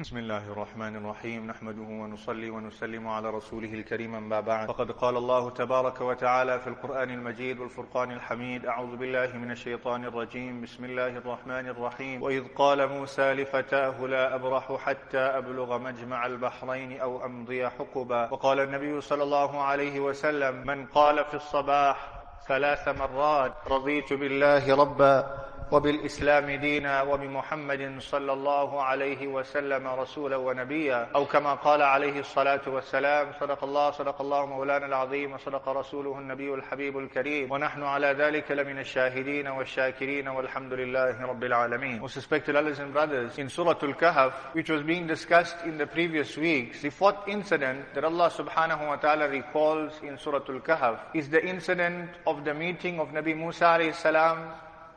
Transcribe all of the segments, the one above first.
بسم الله الرحمن الرحيم. نحمده ونصلي ونسلم على رسوله الكريم أما بعد. فقد قال الله تبارك وتعالى في القرآن المجيد والفرقان الحميد أعوذ بالله من الشيطان الرجيم. بسم الله الرحمن الرحيم. وإذ قال موسى لفتاه لا أبرح حتى أبلغ مجمع البحرين أو أمضي حقبا. وقال النبي صلى الله عليه وسلم من قال في الصباح ثلاث مرات رضيت بالله ربا. وبالإسلام دينا وبمحمد صلى الله عليه وسلم رسولا ونبيا أو كما قال عليه الصلاة والسلام صدق الله صدق الله مولانا العظيم وصدق رسوله النبي الحبيب الكريم ونحن على ذلك لمن الشاهدين والشاكرين والحمد لله رب العالمين Most respected brothers and brothers, in Surah Al-Kahf, which was being discussed in the previous weeks, the fourth incident that Allah subhanahu wa ta'ala recalls in Surah Al-Kahf is the incident of the meeting of Nabi Musa alayhi salam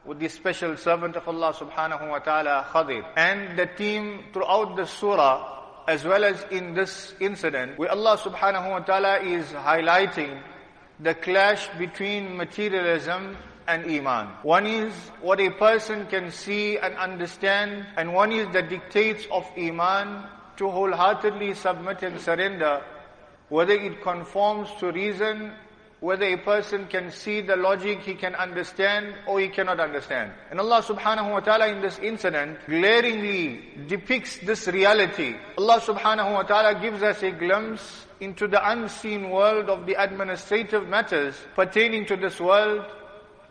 with the special servant of Allah subhanahu wa ta'ala, Khadir. And the team throughout the surah, as well as in this incident, where Allah subhanahu wa ta'ala is highlighting the clash between materialism and iman. One is what a person can see and understand, and one is the dictates of iman to wholeheartedly submit and surrender, whether it conforms to reason whether a person can see the logic, he can understand, or he cannot understand. And Allah subhanahu wa ta'ala in this incident glaringly depicts this reality. Allah subhanahu wa ta'ala gives us a glimpse into the unseen world of the administrative matters pertaining to this world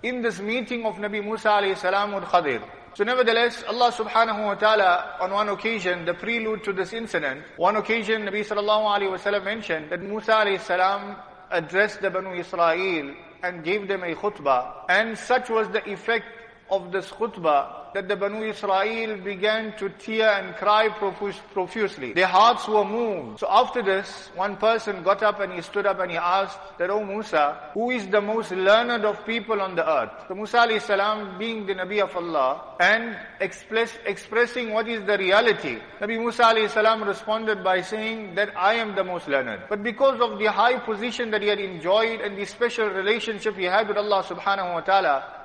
in this meeting of Nabi Musa alayhi salam with Khadir. So nevertheless, Allah subhanahu wa ta'ala on one occasion, the prelude to this incident, one occasion Nabi sallallahu alayhi wa mentioned that Musa alayhi salam addressed the Banu Israel and gave them a khutbah. And such was the effect of this khutbah that the Banu Israel began to tear and cry profusely. Their hearts were moved. So after this, one person got up and he stood up and he asked that, O Musa, who is the most learned of people on the earth? So Musa alayhi salam being the Nabi of Allah and express, expressing what is the reality. Nabi Musa alayhi salam responded by saying that I am the most learned. But because of the high position that he had enjoyed and the special relationship he had with Allah subhanahu wa ta'ala,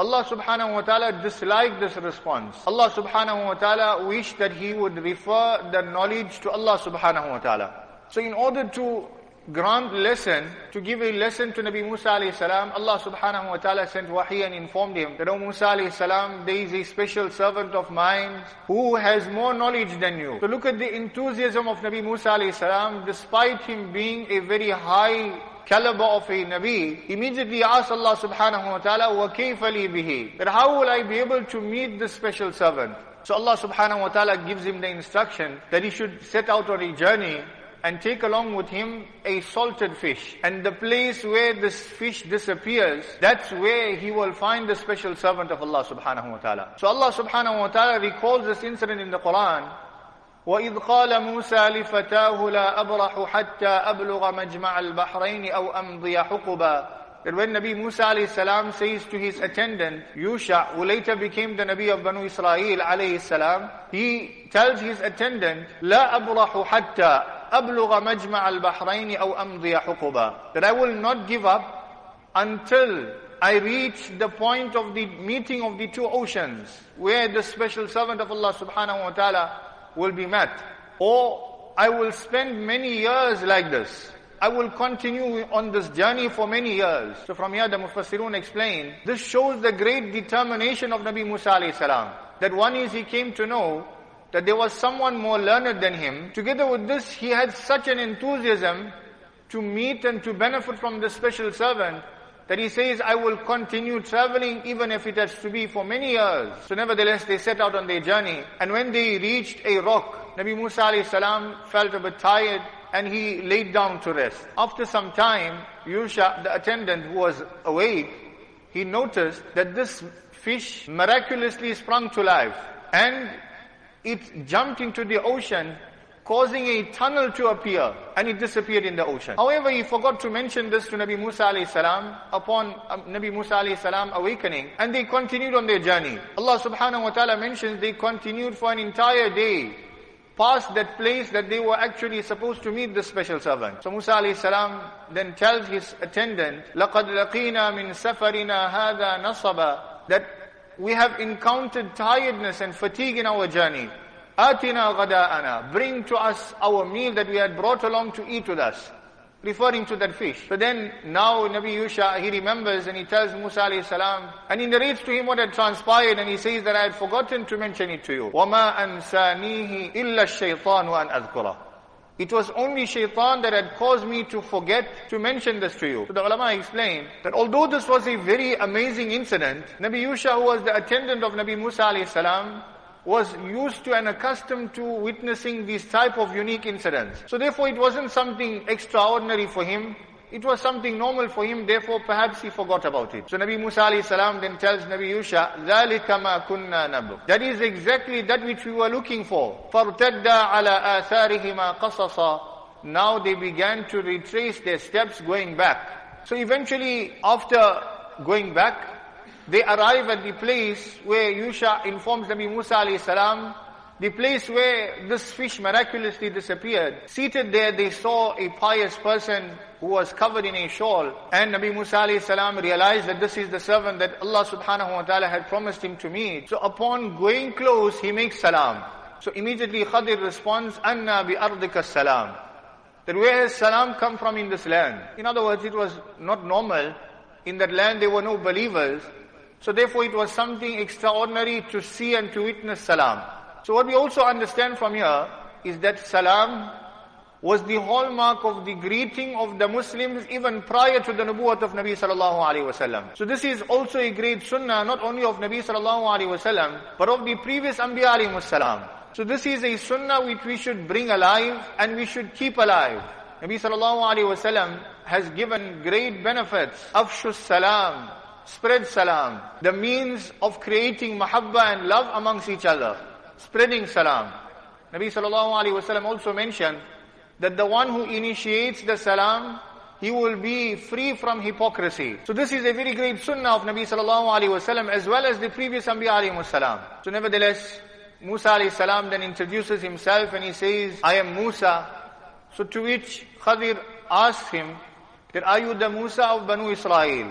Allah subhanahu wa ta'ala disliked this response. Allah subhanahu wa ta'ala wished that he would refer the knowledge to Allah subhanahu wa ta'ala. So in order to grant lesson, to give a lesson to Nabi Musa alayhi salam, Allah subhanahu wa ta'ala sent wahi and informed him that, O Musa alayhi salam, there is a special servant of mine who has more knowledge than you. So look at the enthusiasm of Nabi Musa alayhi salam, despite him being a very high kalaba of a Nabi, immediately asked Allah subhanahu wa ta'ala, wa kayfali bihi? That how will I be able to meet this special servant? So Allah subhanahu wa ta'ala gives him the instruction that he should set out on a journey and take along with him a salted fish. And the place where this fish disappears, that's where he will find the special servant of Allah subhanahu wa ta'ala. So Allah subhanahu wa ta'ala recalls this incident in the Quran وإذ قال موسى لفتاه لا أبرح حتى أبلغ مجمع البحرين أو أمضي حقبا That when Nabi Musa alayhi salam says to his attendant, Yusha, who later became the Nabi of Banu Israel alayhi salam, he tells his attendant, لا أبرح حتى أبلغ مجمع البحرين أو أمضي حقبا. That I will not give up until I reach the point of the meeting of the two oceans, where the special servant of Allah subhanahu wa ta'ala will be met. Or I will spend many years like this. I will continue on this journey for many years. So from here the Mufassirun explain, this shows the great determination of Nabi Musa alayhi salam. That one is he came to know that there was someone more learned than him. Together with this, he had such an enthusiasm to meet and to benefit from this special servant that he says, I will continue traveling even if it has to be for many years. So nevertheless, they set out on their journey. And when they reached a rock, Nabi Musa alayhi salam felt a bit tired and he laid down to rest. After some time, Yusha, the attendant who was awake, he noticed that this fish miraculously sprung to life and it jumped into the ocean causing a tunnel to appear and it disappeared in the ocean. However, he forgot to mention this to Nabi Musa alayhi salam upon um, Nabi Musa alayhi salam awakening and they continued on their journey. Allah subhanahu wa ta'ala mentions they continued for an entire day past that place that they were actually supposed to meet the special servant. So Musa alayhi salam then tells his attendant, لَقَدْ لَقِينَا مِن سَفَرِنَا هَذَا نَصَبًا That we have encountered tiredness and fatigue in our journey. Atina ghada'ana. Bring to us our meal that we had brought along to eat with us. Referring to that fish. So then, now Nabi Yusha, he remembers and he tells Musa alayhi salam, and he narrates to him what had transpired and he says that I had forgotten to mention it to you. وَمَا أَنسَانِيهِ إِلَّا الشَّيْطَانُ أَنْ أَذْكُرَهُ it was only shaitan that had caused me to forget to mention this to you. So the ulama explained that although this was a very amazing incident, Nabi Yusha who was the attendant of Nabi Musa alayhi salam, was used to and accustomed to witnessing these type of unique incidents. So therefore it wasn't something extraordinary for him. It was something normal for him, therefore perhaps he forgot about it. So Nabi Musa alayhi salam then tells Nabi Yusha, ذَلِكَ مَا كُنَّا نَبْغِ That is exactly that which we were looking for. فَارْتَدَّا عَلَى آثَارِهِمَا قَصَصًا Now they began to retrace their steps going back. So eventually, after going back, they arrive at the place where Yusha informs Nabi Musa alayhi salam, the place where this fish miraculously disappeared. Seated there, they saw a pious person who was covered in a shawl. And Nabi Musa alayhi salam realized that this is the servant that Allah subhanahu wa ta'ala had promised him to meet. So upon going close, he makes salam. So immediately Khadir responds, Anna bi ardika salam. That where has salam come from in this land? In other words, it was not normal. In that land there were no believers. So therefore it was something extraordinary to see and to witness salam. So what we also understand from here is that salam was the hallmark of the greeting of the Muslims even prior to the nubuwwat of Nabi sallallahu alaihi wasallam. So this is also a great sunnah not only of Nabi sallallahu alaihi wasallam but of the previous Anbiya alaihi. So this is a sunnah which we should bring alive and we should keep alive. Nabi sallallahu alaihi wasallam has given great benefits. Afshus salam, spread salam, the means of creating mahabba and love amongst each other, spreading salam. Nabi sallallahu alaihi wasallam also mentioned that the one who initiates the salam, he will be free from hypocrisy. So this is a very great sunnah of Nabi sallallahu alaihi wasallam as well as the previous Anbiya alayhi salam. So nevertheless, Musa alayhi salam then introduces himself and he says, I am Musa. So to which Khadir asks him, that are you the Musa of Banu Israel?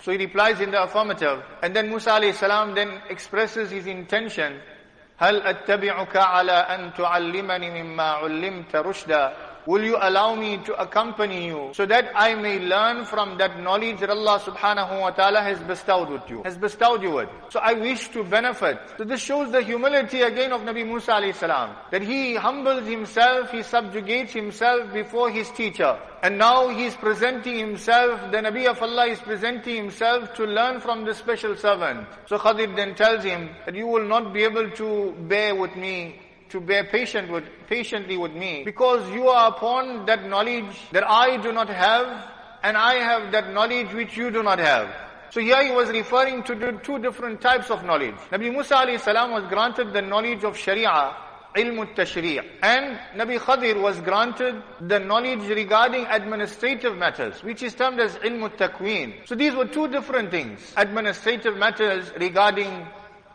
So he replies in the affirmative. And then Musa alayhi salam then expresses his intention هل أتبعك على أن تعلمني مما علمت رشدا Will you allow me to accompany you so that I may learn from that knowledge that Allah subhanahu wa ta'ala has bestowed with you, has bestowed you with. So I wish to benefit. So this shows the humility again of Nabi Musa alayhi salam. That he humbles himself, he subjugates himself before his teacher. And now he is presenting himself, the Nabi of Allah is presenting himself to learn from the special servant. So Khadir then tells him that you will not be able to bear with me to bear patient with, patiently with me because you are upon that knowledge that I do not have and I have that knowledge which you do not have. So here he was referring to two different types of knowledge. Nabi Musa alayhi salam was granted the knowledge of Sharia, ilm tashri' and Nabi Khadir was granted the knowledge regarding administrative matters which is termed as ilm takween. So these were two different things. Administrative matters regarding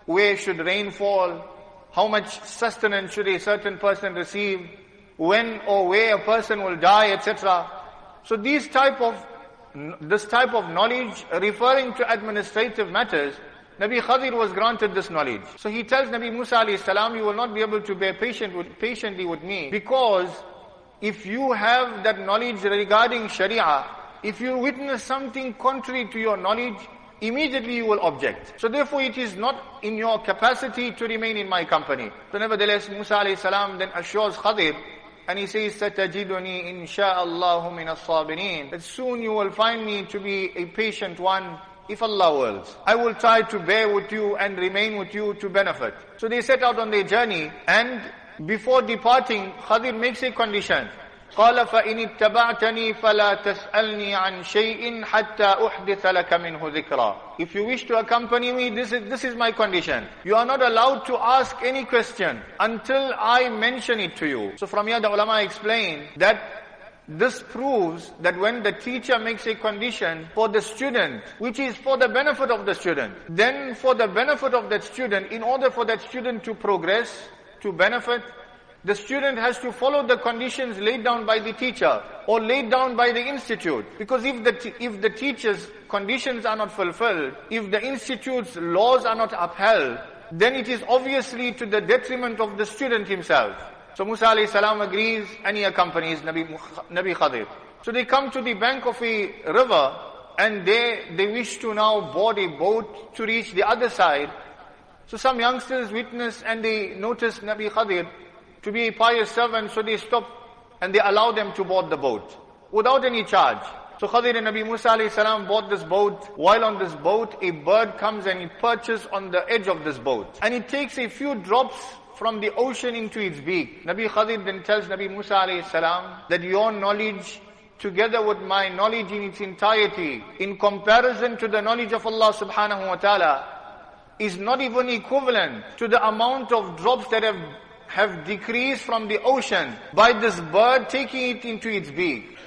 where should rain fall, how much sustenance should a certain person receive, when or where a person will die, etc. So these type of, this type of knowledge referring to administrative matters, Nabi Khadir was granted this knowledge. So he tells Nabi Musa salam, you will not be able to bear patient with, patiently with me because if you have that knowledge regarding Sharia, if you witness something contrary to your knowledge, immediately you will object. So therefore it is not in your capacity to remain in my company. So nevertheless, Musa alayhi salam then assures Khadir, and he says, سَتَجِدُنِي إِنْ شَاءَ اللَّهُ مِنَ الصَّابِرِينَ That soon you will find me to be a patient one, if Allah wills. I will try to bear with you and remain with you to benefit. So they set out on their journey, and before departing, Khadir makes a condition. قال فإن اتبعتني فلا تسألني عن شيء حتى أحدث لك منه ذكرا If you wish to accompany me, this is, this is my condition. You are not allowed to ask any question until I mention it to you. So from here the ulama explain that this proves that when the teacher makes a condition for the student, which is for the benefit of the student, then for the benefit of that student, in order for that student to progress, to benefit, the student has to follow the conditions laid down by the teacher or laid down by the institute. Because if the, if the teacher's conditions are not fulfilled, if the institute's laws are not upheld, then it is obviously to the detriment of the student himself. So Musa alayhi salam agrees and he accompanies Nabi, Nabi Khadir. So they come to the bank of a river and they, they wish to now board a boat to reach the other side. So some youngsters witness and they notice Nabi Khadir to be a pious servant, so they stop and they allow them to board the boat without any charge. So Khadir and Nabi Musa alayhi salam bought this boat. While on this boat, a bird comes and it perches on the edge of this boat. And it takes a few drops from the ocean into its beak. Nabi Khadir then tells Nabi Musa alayhi salam that your knowledge together with my knowledge in its entirety, in comparison to the knowledge of Allah subhanahu wa ta'ala, is not even equivalent to the amount of drops that have, have decreased from the ocean by this bird taking it into its beak.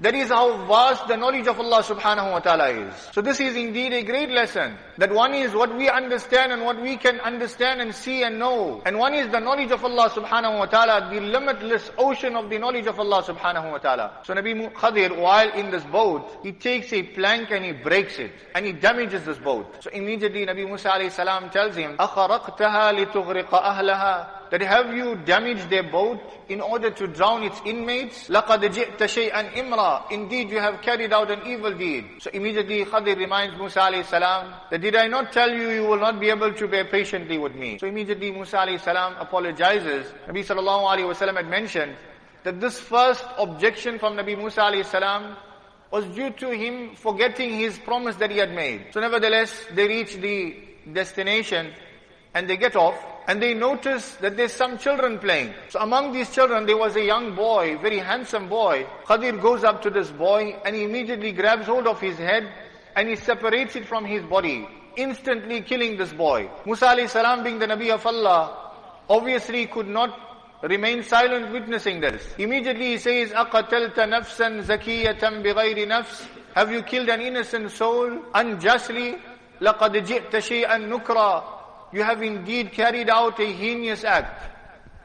That is how vast the knowledge of Allah subhanahu wa ta'ala is. So this is indeed a great lesson. That one is what we understand and what we can understand and see and know. And one is the knowledge of Allah subhanahu wa ta'ala, the limitless ocean of the knowledge of Allah subhanahu wa ta'ala. So Nabi Khadir, while in this boat, he takes a plank and he breaks it. And he damages this boat. So immediately Nabi Musa alayhi salam tells him, أَخَرَقْتَهَا لِتُغْرِقَ أَهْلَهَا that have you damaged their boat in order to drown its inmates? لَقَدْ جِئْتَ شَيْئًا إِمْرًا Indeed, you have carried out an evil deed. So immediately Khadir reminds Musa alayhi salam that did I not tell you you will not be able to bear patiently with me? So immediately Musa alayhi salam apologizes. Nabi sallallahu alayhi wasallam had mentioned that this first objection from Nabi Musa alayhi salam was due to him forgetting his promise that he had made. So nevertheless, they reach the destination and they get off and they notice that there's some children playing. So among these children, there was a young boy, very handsome boy. Khadir goes up to this boy and he immediately grabs hold of his head and he separates it from his body, instantly killing this boy. Musa alayhi salam being the Nabi of Allah, obviously could not remain silent witnessing this. Immediately he says, أَقَتَلْتَ نَفْسًا زَكِيَّةً بِغَيْرِ نَفْسٍ Have you killed an innocent soul unjustly? لَقَدْ جِئْتَ شَيْئًا نُكْرًا you have indeed carried out a heinous act.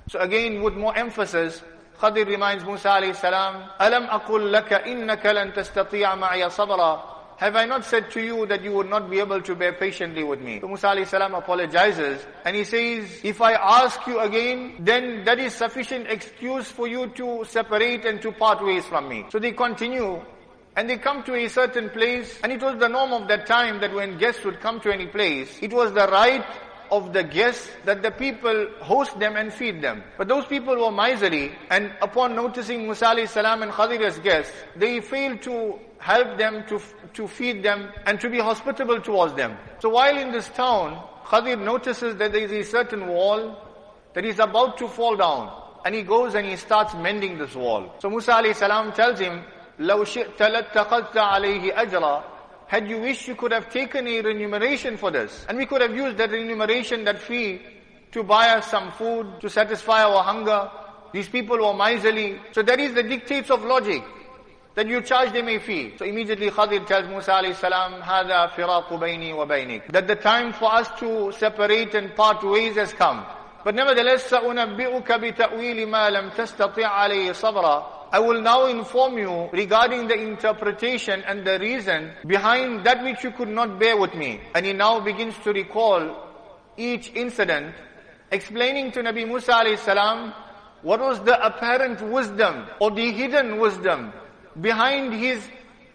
So again, with more emphasis, Khadir reminds Musa alayhi salam, أَلَمْ أَقُلْ لَكَ إِنَّكَ لَن تَسْتَطِيعَ مَعِيَ صَبْرًا Have I not said to you that you would not be able to bear patiently with me? So Musa alayhi salam apologizes and he says, if I ask you again, then that is sufficient excuse for you to separate and to part ways from me. So they continue and they come to a certain place, and it was the norm of that time that when guests would come to any place, it was the right of the guests that the people host them and feed them. But those people were miserly and upon noticing Musa alayhi salam and Khadir as guests, they failed to help them, to, to feed them and to be hospitable towards them. So while in this town, Khadir notices that there is a certain wall that is about to fall down. And he goes and he starts mending this wall. So Musa alayhi salam tells him, لو شئت لاتخذت عليه أجرا had you wished, you could have taken a remuneration for this. And we could have used that remuneration, that fee, to buy us some food, to satisfy our hunger. These people were miserly. So that is the dictates of logic. That you charge them a fee. So immediately Khadir tells Musa alayhi salam, هَذَا فِرَاقُ بَيْنِي وَبَيْنِكَ That the time for us to separate and part ways has come. But nevertheless, سَأُنَبِّئُكَ بِتَأْوِيلِ مَا لَمْ تَسْتَطِعْ عَلَيْهِ صَبْرًا I will now inform you regarding the interpretation and the reason behind that which you could not bear with me. And he now begins to recall each incident, explaining to Nabi Musa alayhi salam what was the apparent wisdom or the hidden wisdom behind his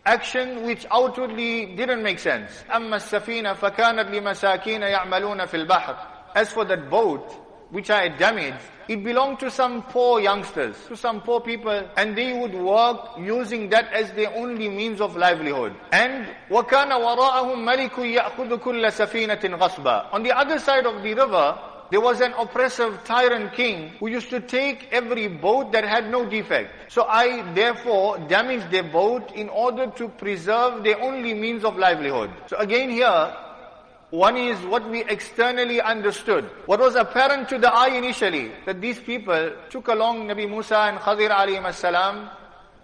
action which outwardly didn't make sense. أما السفينة فكانت لمساكين يعملون في البحر. As for that boat, which I had damaged, it belonged to some poor youngsters, to some poor people, and they would work using that as their only means of livelihood. And وَكَانَ وَرَاءَهُمْ مَلِكٌ يَأْخُذُ كُلَّ سَفِينَةٍ غَصْبًا On the other side of the river, there was an oppressive tyrant king who used to take every boat that had no defect. So I therefore damaged their boat in order to preserve their only means of livelihood. So again here, one is what we externally understood. What was apparent to the eye initially, that these people took along Nabi Musa and Khadir alayhi salam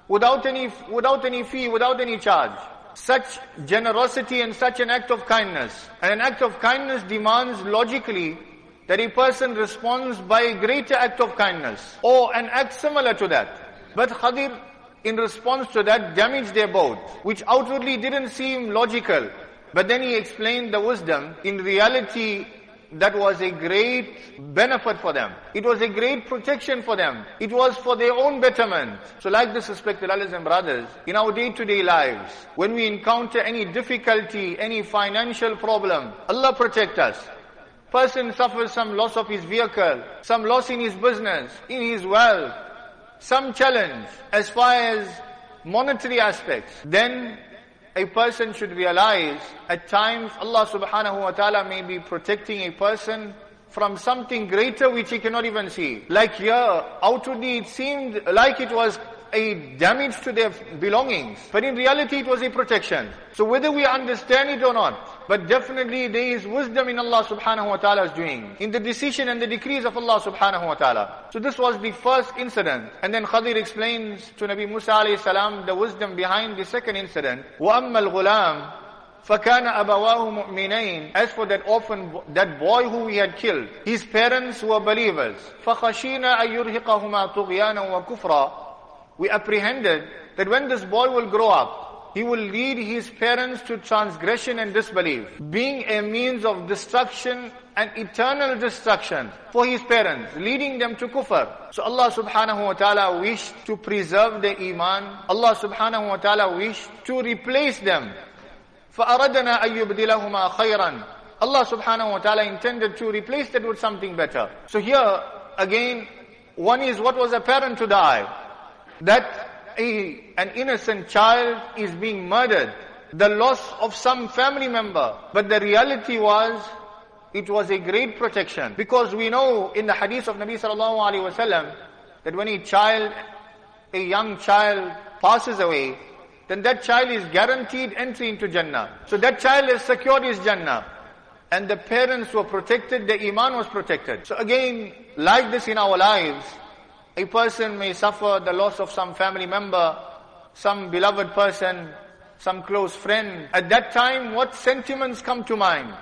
without any, without any fee, without any charge. Such generosity and such an act of kindness. And an act of kindness demands logically that a person responds by a greater act of kindness or an act similar to that. But Khadir, in response to that, damaged their boat, which outwardly didn't seem logical. But then he explained the wisdom. In reality, that was a great benefit for them. It was a great protection for them. It was for their own betterment. So like this, respected brothers and brothers, in our day-to-day lives, when we encounter any difficulty, any financial problem, Allah protect us. Person suffers some loss of his vehicle, some loss in his business, in his wealth, some challenge as far as monetary aspects, then a person should realize at times Allah subhanahu wa ta'ala may be protecting a person from something greater which he cannot even see. Like here, outwardly it seemed like it was a damage to their belongings. But in reality it was a protection. So whether we understand it or not, but definitely there is wisdom in Allah subhanahu wa ta'ala's doing, in the decision and the decrees of Allah subhanahu wa ta'ala. So this was the first incident. And then Khadir explains to Nabi Musa alayhi salam the wisdom behind the second incident. وَأَمَّا الْغُلَامِ فَكَانَ أَبَوَاهُ مُؤْمِنَيْن As for that orphan, that boy who he had killed, his parents were believers. فَخَشِينَا أَن يُرْهِقَهُمَا طُغْيَانًا وَكُفْرًا we apprehended that when this boy will grow up, he will lead his parents to transgression and disbelief, being a means of destruction and eternal destruction for his parents, leading them to kufr. So Allah subhanahu wa ta'ala wished to preserve their iman. Allah subhanahu wa ta'ala wished to replace them. فَأَرَدَنَا أَن يُبْدِلَهُمَا خَيْرًا Allah subhanahu wa ta'ala intended to replace that with something better. So here, again, one is what was apparent to the eye that a, an innocent child is being murdered, the loss of some family member. But the reality was, it was a great protection. Because we know in the hadith of Nabi sallallahu alaihi wasallam that when a child, a young child passes away, then that child is guaranteed entry into Jannah. So that child has secured his Jannah. And the parents were protected, the iman was protected. So again, like this in our lives, a person may suffer the loss of some family member, some beloved person, some close friend. At that time, what sentiments come to mind?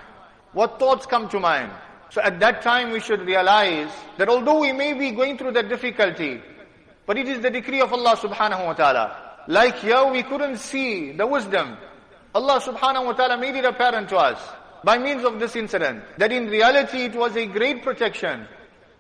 What thoughts come to mind? So at that time we should realize that although we may be going through that difficulty, but it is the decree of Allah subhanahu wa ta'ala. Like here we couldn't see the wisdom. Allah subhanahu wa ta'ala made it apparent to us by means of this incident that in reality it was a great protection.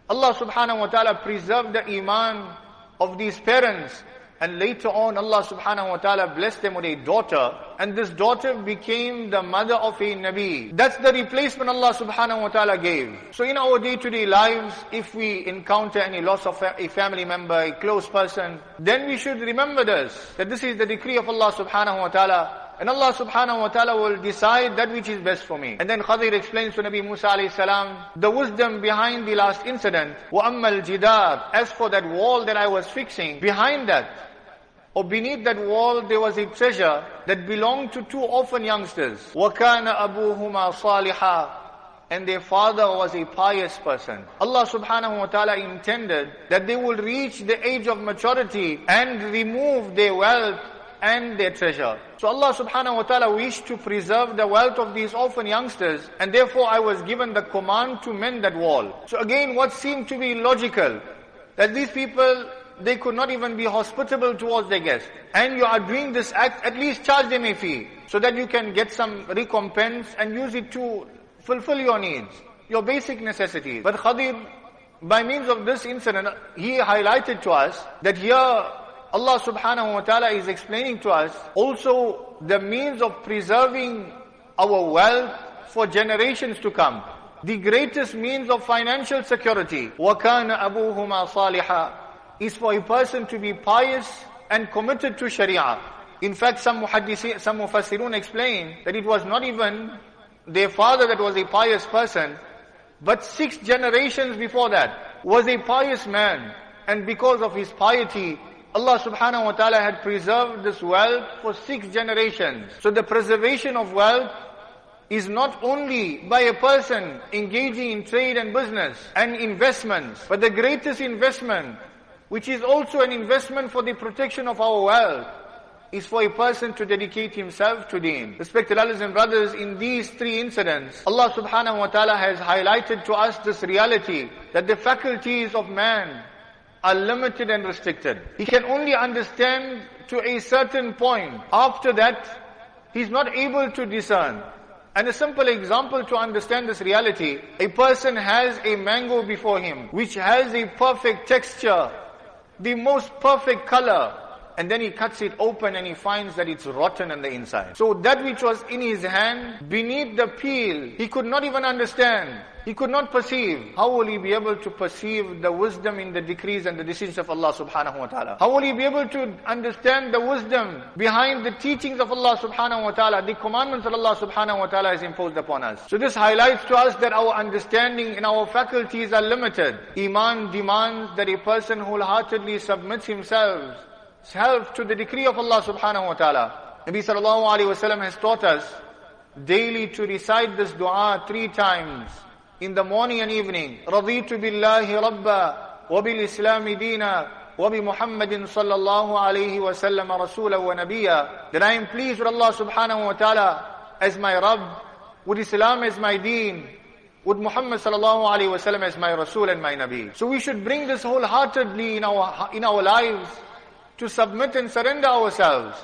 Allah subhanahu wa ta'ala preserved the iman of these parents. And later on, Allah subhanahu wa ta'ala blessed them with a daughter. And this daughter became the mother of a Nabi. That's the replacement Allah subhanahu wa ta'ala gave. So in our day-to-day lives, if we encounter any loss of a family member, a close person, then we should remember this, that this is the decree of Allah subhanahu wa ta'ala. And Allah subhanahu wa ta'ala will decide that which is best for me. And then Khadir explains to Nabi Musa alayhi salam, the wisdom behind the last incident. وَأَمَّا الْجِدَارِ As for that wall that I was fixing, behind that, or beneath that wall there was a treasure that belonged to two orphan youngsters. وَكَانَ أَبُوهُمَا صَالِحًا and their father was a pious person. Allah subhanahu wa ta'ala intended that they will reach the age of maturity and remove their wealth and their treasure. So Allah subhanahu wa ta'ala wished to preserve the wealth of these orphan youngsters and therefore I was given the command to mend that wall. So again what seemed to be logical, that these people, they could not even be hospitable towards their guests. And you are doing this act, at least charge them a fee, so that you can get some recompense and use it to fulfill your needs, your basic necessities. But Khadir, by means of this incident, he highlighted to us that here Allah subhanahu wa ta'ala is explaining to us also the means of preserving our wealth for generations to come. The greatest means of financial security, وَكَانَ أَبُوهُمَا صَالِحًا is for a person to be pious and committed to Sharia. In fact, some muhaddisi, some mufassirun explain that it was not even their father that was a pious person, but six generations before that was a pious man. And because of his piety, Allah subhanahu wa ta'ala had preserved this wealth for six generations. So the preservation of wealth is not only by a person engaging in trade and business and investments, but the greatest investment, which is also an investment for the protection of our wealth, is for a person to dedicate himself to deen. Respected brothers and brothers, in these three incidents, Allah subhanahu wa ta'ala has highlighted to us this reality that the faculties of man are limited and restricted. He can only understand to a certain point. After that, he's not able to discern. And a simple example to understand this reality, a person has a mango before him, which has a perfect texture, the most perfect color, and then he cuts it open and he finds that it's rotten on the inside. So that which was in his hand, beneath the peel, he could not even understand. He could not perceive. How will he be able to perceive the wisdom in the decrees and the decisions of Allah subhanahu wa ta'ala? How will he be able to understand the wisdom behind the teachings of Allah subhanahu wa ta'ala, the commandments that Allah subhanahu wa ta'ala has imposed upon us? So this highlights to us that our understanding and our faculties are limited. Iman demands that a person wholeheartedly submits himself self to the decree of Allah subhanahu wa ta'ala. Nabi sallallahu alayhi wa sallam has taught us daily to recite this dua three times in the morning and evening. رضيت بالله ربا وبالإسلام دينا وبمحمد صلى الله عليه وسلم رسولا ونبيا That I am pleased with Allah subhanahu wa ta'ala as my Rabb, with Islam as my deen, with Muhammad sallallahu alayhi wa sallam as my Rasul and my Nabi. So we should bring this wholeheartedly in our, in our lives to submit and surrender ourselves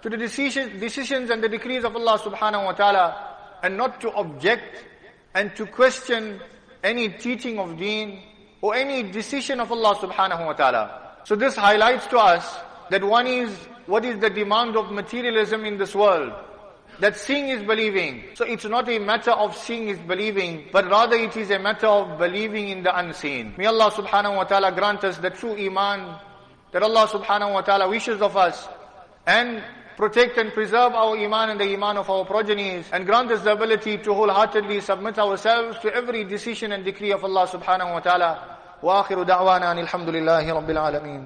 to the decisions, decisions and the decrees of Allah subhanahu wa ta'ala and not to object and to question any teaching of deen or any decision of Allah subhanahu wa ta'ala. So this highlights to us that one is, what is the demand of materialism in this world? That seeing is believing. So it's not a matter of seeing is believing, but rather it is a matter of believing in the unseen. May Allah subhanahu wa ta'ala grant us the true iman that Allah subhanahu wa ta'ala wishes of us and protect and preserve our iman and the iman of our progenies and grant us the ability to wholeheartedly submit ourselves to every decision and decree of Allah subhanahu wa ta'ala. وآخر دعوانا أن الحمد لله رب العالمين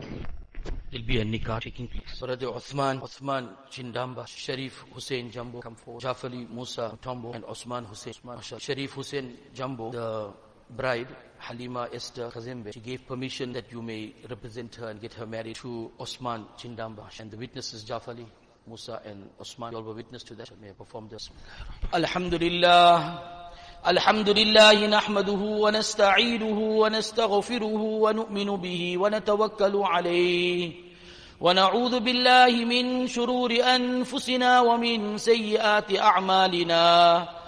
There'll be a nikah taking place. Brother Osman, Osman Chindamba, Sharif Hussein Jambo come forward. Jafali Musa Tombo and Osman Hussein. Osman Sharif Hussein Jambo, the bride, Halima Esther Kazembe, she gave permission that you may represent her and get her married to Osman Chindambash. And the witnesses, Jafali, Musa and Osman, you all were witness to that. May I perform this. Alhamdulillah. الحمد لله نحمده ونستعينه ونستغفره ونؤمن به ونتوكل عليه ونعوذ بالله من شرور أنفسنا ومن سيئات أعمالنا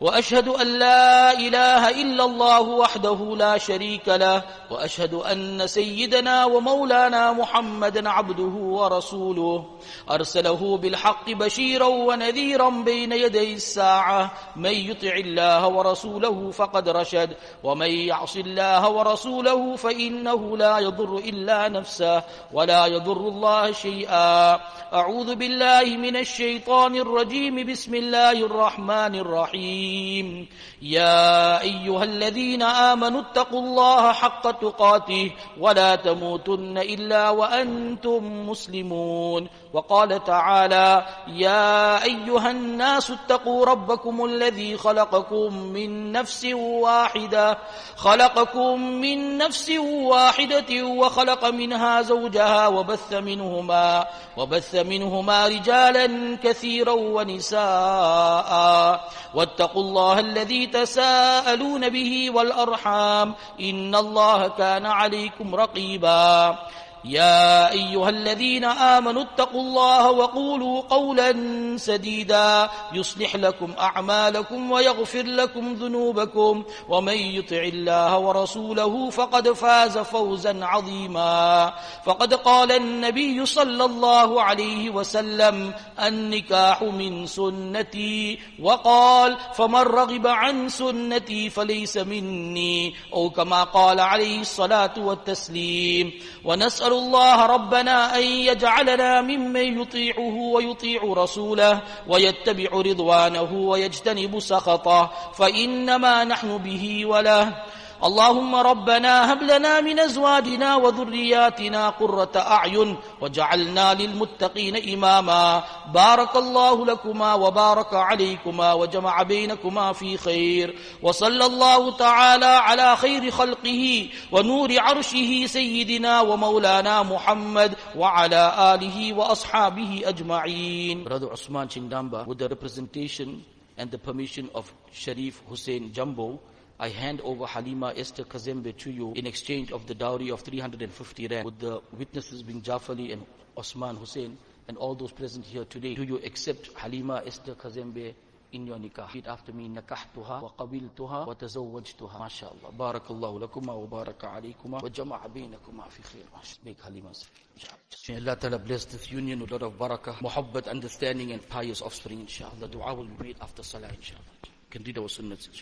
وأشهد أن لا إله إلا الله وحده لا شريك له وأشهد أن سيدنا ومولانا محمدا عبده ورسوله. أرسله بالحق بشيرا ونذيرا بين يدي الساعة. من يطع الله ورسوله فقد رشد ومن يعص الله ورسوله فإنه لا يضر إلا نفسه ولا يضر الله شيئا. أعوذ بالله من الشيطان الرجيم. بسم الله الرحمن الرحيم. الرحيم. يا أيها الذين آمنوا اتقوا الله حق تقاته ولا تموتن إلا وأنتم مسلمون. وقال تعالى يا أيها الناس اتقوا ربكم الذي خلقكم من نفس واحدة خلقكم من نفس واحدة وخلق منها زوجها وبث منهما وبث منهما رجالا كثيرا ونساء. واتقوا الله الذي تساءلون به والأرحام إن الله كان عليكم رقيبا. يا أيها الذين آمنوا اتقوا الله وقولوا قولا سديدا يصلح لكم أعمالكم ويغفر لكم ذنوبكم ومن يطع الله ورسوله فقد فاز فوزا عظيما فقد قال النبي صلى الله عليه وسلم النكاح من سنتي وقال فمن رغب عن سنتي فليس مني أو كما قال عليه الصلاة والتسليم ونسأل الله ربنا أن يجعلنا ممن يطيعه ويطيع رسوله ويتبع رضوانه ويجتنب سخطه فإنما نحن به وله اللهم ربنا هب لنا من أزواجنا وذرياتنا قرة أعين وجعلنا للمتقين إماما. بارك الله لكما وبارك عليكما وجمع بينكما في خير. وصلى الله تعالى على خير خلقه ونور عرشه سيدنا ومولانا محمد وعلى آله وأصحابه أجمعين. Brother Osman Chindamba with the representation and the permission of Sharif Hussein Jumbo I hand over Halima Esther Kazembe to you in exchange of the dowry of 350 rand with the witnesses being Jafali and Osman Hussein and all those present here today. Do you accept Halima Esther Kazembe in your nikah? Repeat after me. نكحتها وقبلتها وتزوجتها ما شاء الله بارك الله لكما وبارك عليكما وجمع بينكما في خير ما شاء الله. Make Halima's May Allah Ta'ala bless this union with a lot of barakah, muhabbat, understanding and pious offspring inshallah. Dua will be made after salah inshallah. Can read our sunnahs inshallah.